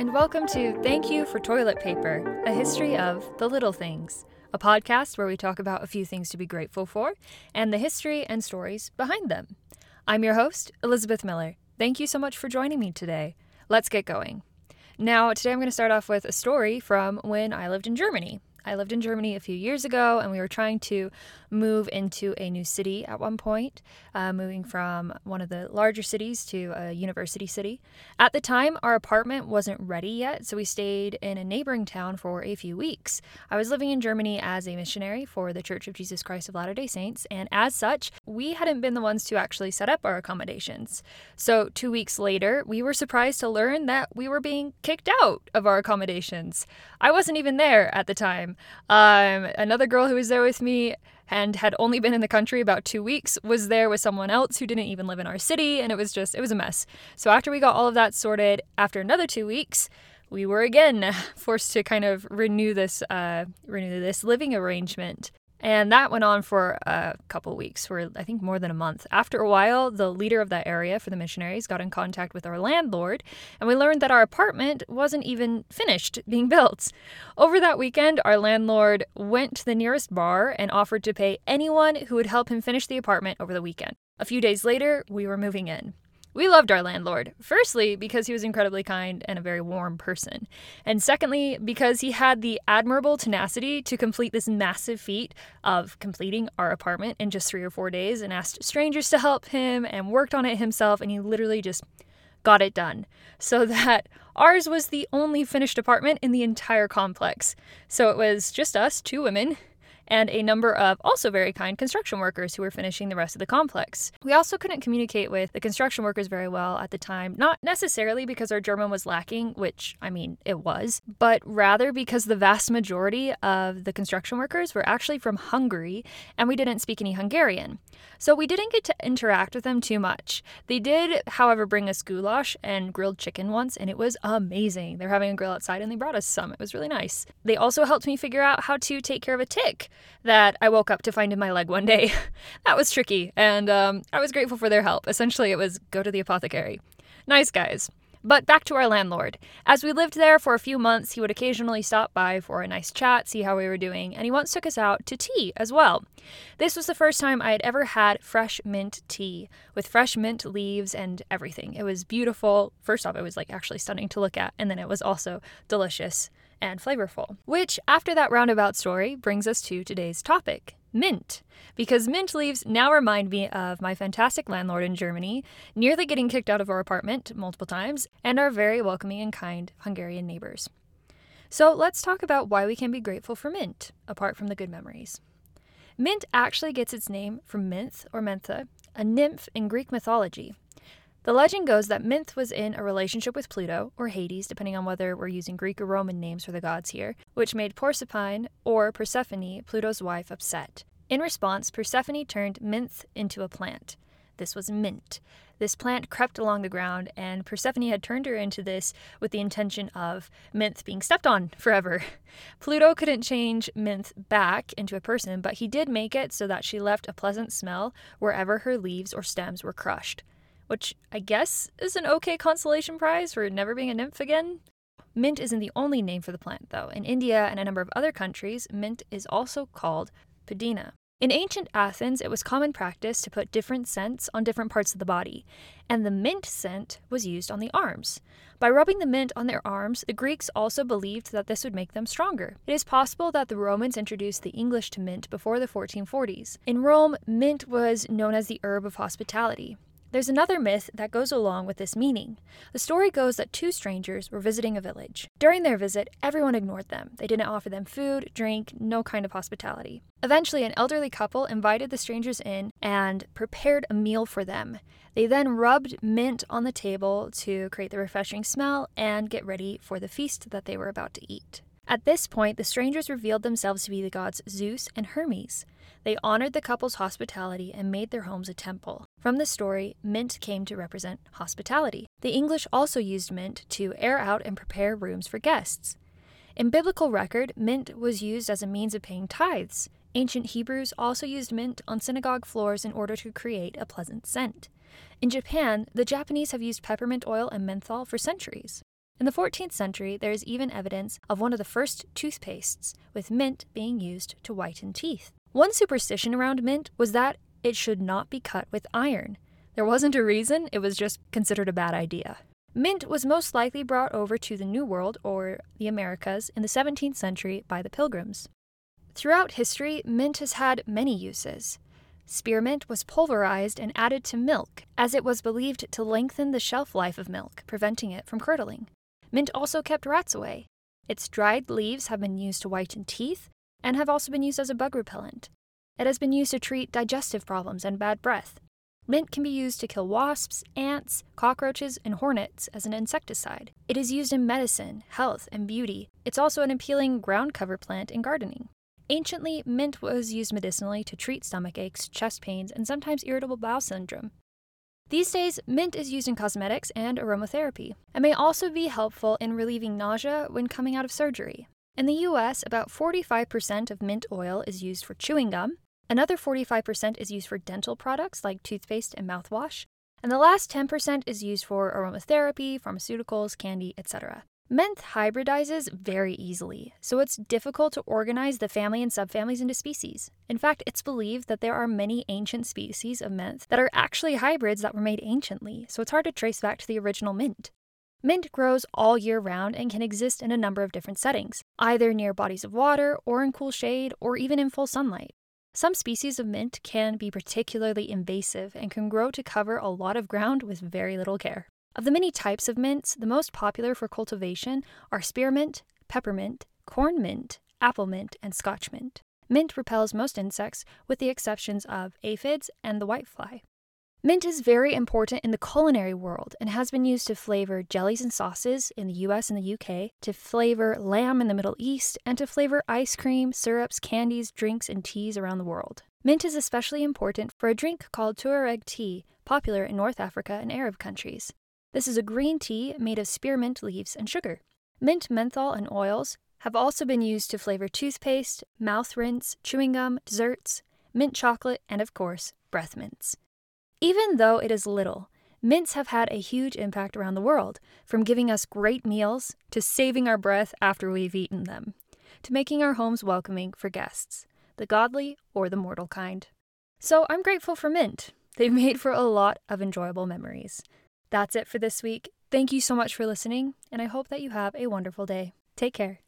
and welcome to Thank You for Toilet Paper, a history of the little things, a podcast where we talk about a few things to be grateful for and the history and stories behind them. I'm your host, Elizabeth Miller. Thank you so much for joining me today. Let's get going. Now, today I'm going to start off with a story from when I lived in Germany. I lived in Germany a few years ago, and we were trying to move into a new city at one point, uh, moving from one of the larger cities to a university city. At the time, our apartment wasn't ready yet, so we stayed in a neighboring town for a few weeks. I was living in Germany as a missionary for the Church of Jesus Christ of Latter day Saints, and as such, we hadn't been the ones to actually set up our accommodations. So, two weeks later, we were surprised to learn that we were being kicked out of our accommodations. I wasn't even there at the time. Um, another girl who was there with me and had only been in the country about two weeks was there with someone else who didn't even live in our city, and it was just, it was a mess. So after we got all of that sorted, after another two weeks, we were again forced to kind of renew this uh, renew this living arrangement. And that went on for a couple weeks, for I think more than a month. After a while, the leader of that area for the missionaries got in contact with our landlord, and we learned that our apartment wasn't even finished being built. Over that weekend, our landlord went to the nearest bar and offered to pay anyone who would help him finish the apartment over the weekend. A few days later, we were moving in. We loved our landlord, firstly, because he was incredibly kind and a very warm person, and secondly, because he had the admirable tenacity to complete this massive feat of completing our apartment in just three or four days and asked strangers to help him and worked on it himself, and he literally just got it done. So that ours was the only finished apartment in the entire complex. So it was just us, two women, and a number of also very kind construction workers who were finishing the rest of the complex. We also couldn't communicate with the construction workers very well at the time, not necessarily because our German was lacking, which, I mean, it was, but rather because the vast majority of the construction workers were actually from Hungary and we didn't speak any Hungarian. So we didn't get to interact with them too much. They did, however, bring us goulash and grilled chicken once, and it was amazing. They're having a grill outside and they brought us some. It was really nice. They also helped me figure out how to take care of a tick that I woke up to find in my leg one day. that was tricky, and um, I was grateful for their help. Essentially, it was go to the apothecary. Nice guys. But back to our landlord. As we lived there for a few months, he would occasionally stop by for a nice chat, see how we were doing, and he once took us out to tea as well. This was the first time I had ever had fresh mint tea with fresh mint leaves and everything. It was beautiful. First off, it was like actually stunning to look at, and then it was also delicious and flavorful. Which, after that roundabout story, brings us to today's topic mint. Because mint leaves now remind me of my fantastic landlord in Germany, nearly getting kicked out of our apartment multiple times, and our very welcoming and kind Hungarian neighbors. So let's talk about why we can be grateful for mint, apart from the good memories. Mint actually gets its name from Minth or Mentha, a nymph in Greek mythology. The legend goes that Minth was in a relationship with Pluto, or Hades, depending on whether we're using Greek or Roman names for the gods here, which made Proserpine, or Persephone, Pluto's wife, upset. In response, Persephone turned Minth into a plant. This was mint. This plant crept along the ground, and Persephone had turned her into this with the intention of Minth being stepped on forever. Pluto couldn't change Minth back into a person, but he did make it so that she left a pleasant smell wherever her leaves or stems were crushed which I guess is an okay consolation prize for never being a nymph again. Mint isn't the only name for the plant, though. In India and a number of other countries, mint is also called pudina. In ancient Athens, it was common practice to put different scents on different parts of the body, and the mint scent was used on the arms. By rubbing the mint on their arms, the Greeks also believed that this would make them stronger. It is possible that the Romans introduced the English to mint before the 1440s. In Rome, mint was known as the herb of hospitality. There's another myth that goes along with this meaning. The story goes that two strangers were visiting a village. During their visit, everyone ignored them. They didn't offer them food, drink, no kind of hospitality. Eventually, an elderly couple invited the strangers in and prepared a meal for them. They then rubbed mint on the table to create the refreshing smell and get ready for the feast that they were about to eat. At this point, the strangers revealed themselves to be the gods Zeus and Hermes. They honored the couple's hospitality and made their homes a temple. From the story, mint came to represent hospitality. The English also used mint to air out and prepare rooms for guests. In biblical record, mint was used as a means of paying tithes. Ancient Hebrews also used mint on synagogue floors in order to create a pleasant scent. In Japan, the Japanese have used peppermint oil and menthol for centuries. In the 14th century, there is even evidence of one of the first toothpastes, with mint being used to whiten teeth. One superstition around mint was that it should not be cut with iron. There wasn't a reason, it was just considered a bad idea. Mint was most likely brought over to the New World or the Americas in the 17th century by the Pilgrims. Throughout history, mint has had many uses. Spearmint was pulverized and added to milk, as it was believed to lengthen the shelf life of milk, preventing it from curdling. Mint also kept rats away. Its dried leaves have been used to whiten teeth and have also been used as a bug repellent. It has been used to treat digestive problems and bad breath. Mint can be used to kill wasps, ants, cockroaches, and hornets as an insecticide. It is used in medicine, health, and beauty. It's also an appealing ground cover plant in gardening. Anciently, mint was used medicinally to treat stomach aches, chest pains, and sometimes irritable bowel syndrome. These days, mint is used in cosmetics and aromatherapy, and may also be helpful in relieving nausea when coming out of surgery. In the US, about 45% of mint oil is used for chewing gum, another 45% is used for dental products like toothpaste and mouthwash, and the last 10% is used for aromatherapy, pharmaceuticals, candy, etc. Mint hybridizes very easily, so it's difficult to organize the family and subfamilies into species. In fact, it's believed that there are many ancient species of mint that are actually hybrids that were made anciently, so it's hard to trace back to the original mint. Mint grows all year round and can exist in a number of different settings, either near bodies of water, or in cool shade, or even in full sunlight. Some species of mint can be particularly invasive and can grow to cover a lot of ground with very little care. Of the many types of mints, the most popular for cultivation are spearmint, peppermint, corn mint, apple mint, and scotch mint. Mint repels most insects, with the exceptions of aphids and the whitefly. Mint is very important in the culinary world and has been used to flavor jellies and sauces in the US and the UK, to flavor lamb in the Middle East, and to flavor ice cream, syrups, candies, drinks, and teas around the world. Mint is especially important for a drink called Tuareg tea, popular in North Africa and Arab countries. This is a green tea made of spearmint leaves and sugar. Mint menthol and oils have also been used to flavor toothpaste, mouth rinse, chewing gum, desserts, mint chocolate, and of course, breath mints. Even though it is little, mints have had a huge impact around the world, from giving us great meals to saving our breath after we've eaten them, to making our homes welcoming for guests, the godly or the mortal kind. So I'm grateful for mint. They've made for a lot of enjoyable memories. That's it for this week. Thank you so much for listening, and I hope that you have a wonderful day. Take care.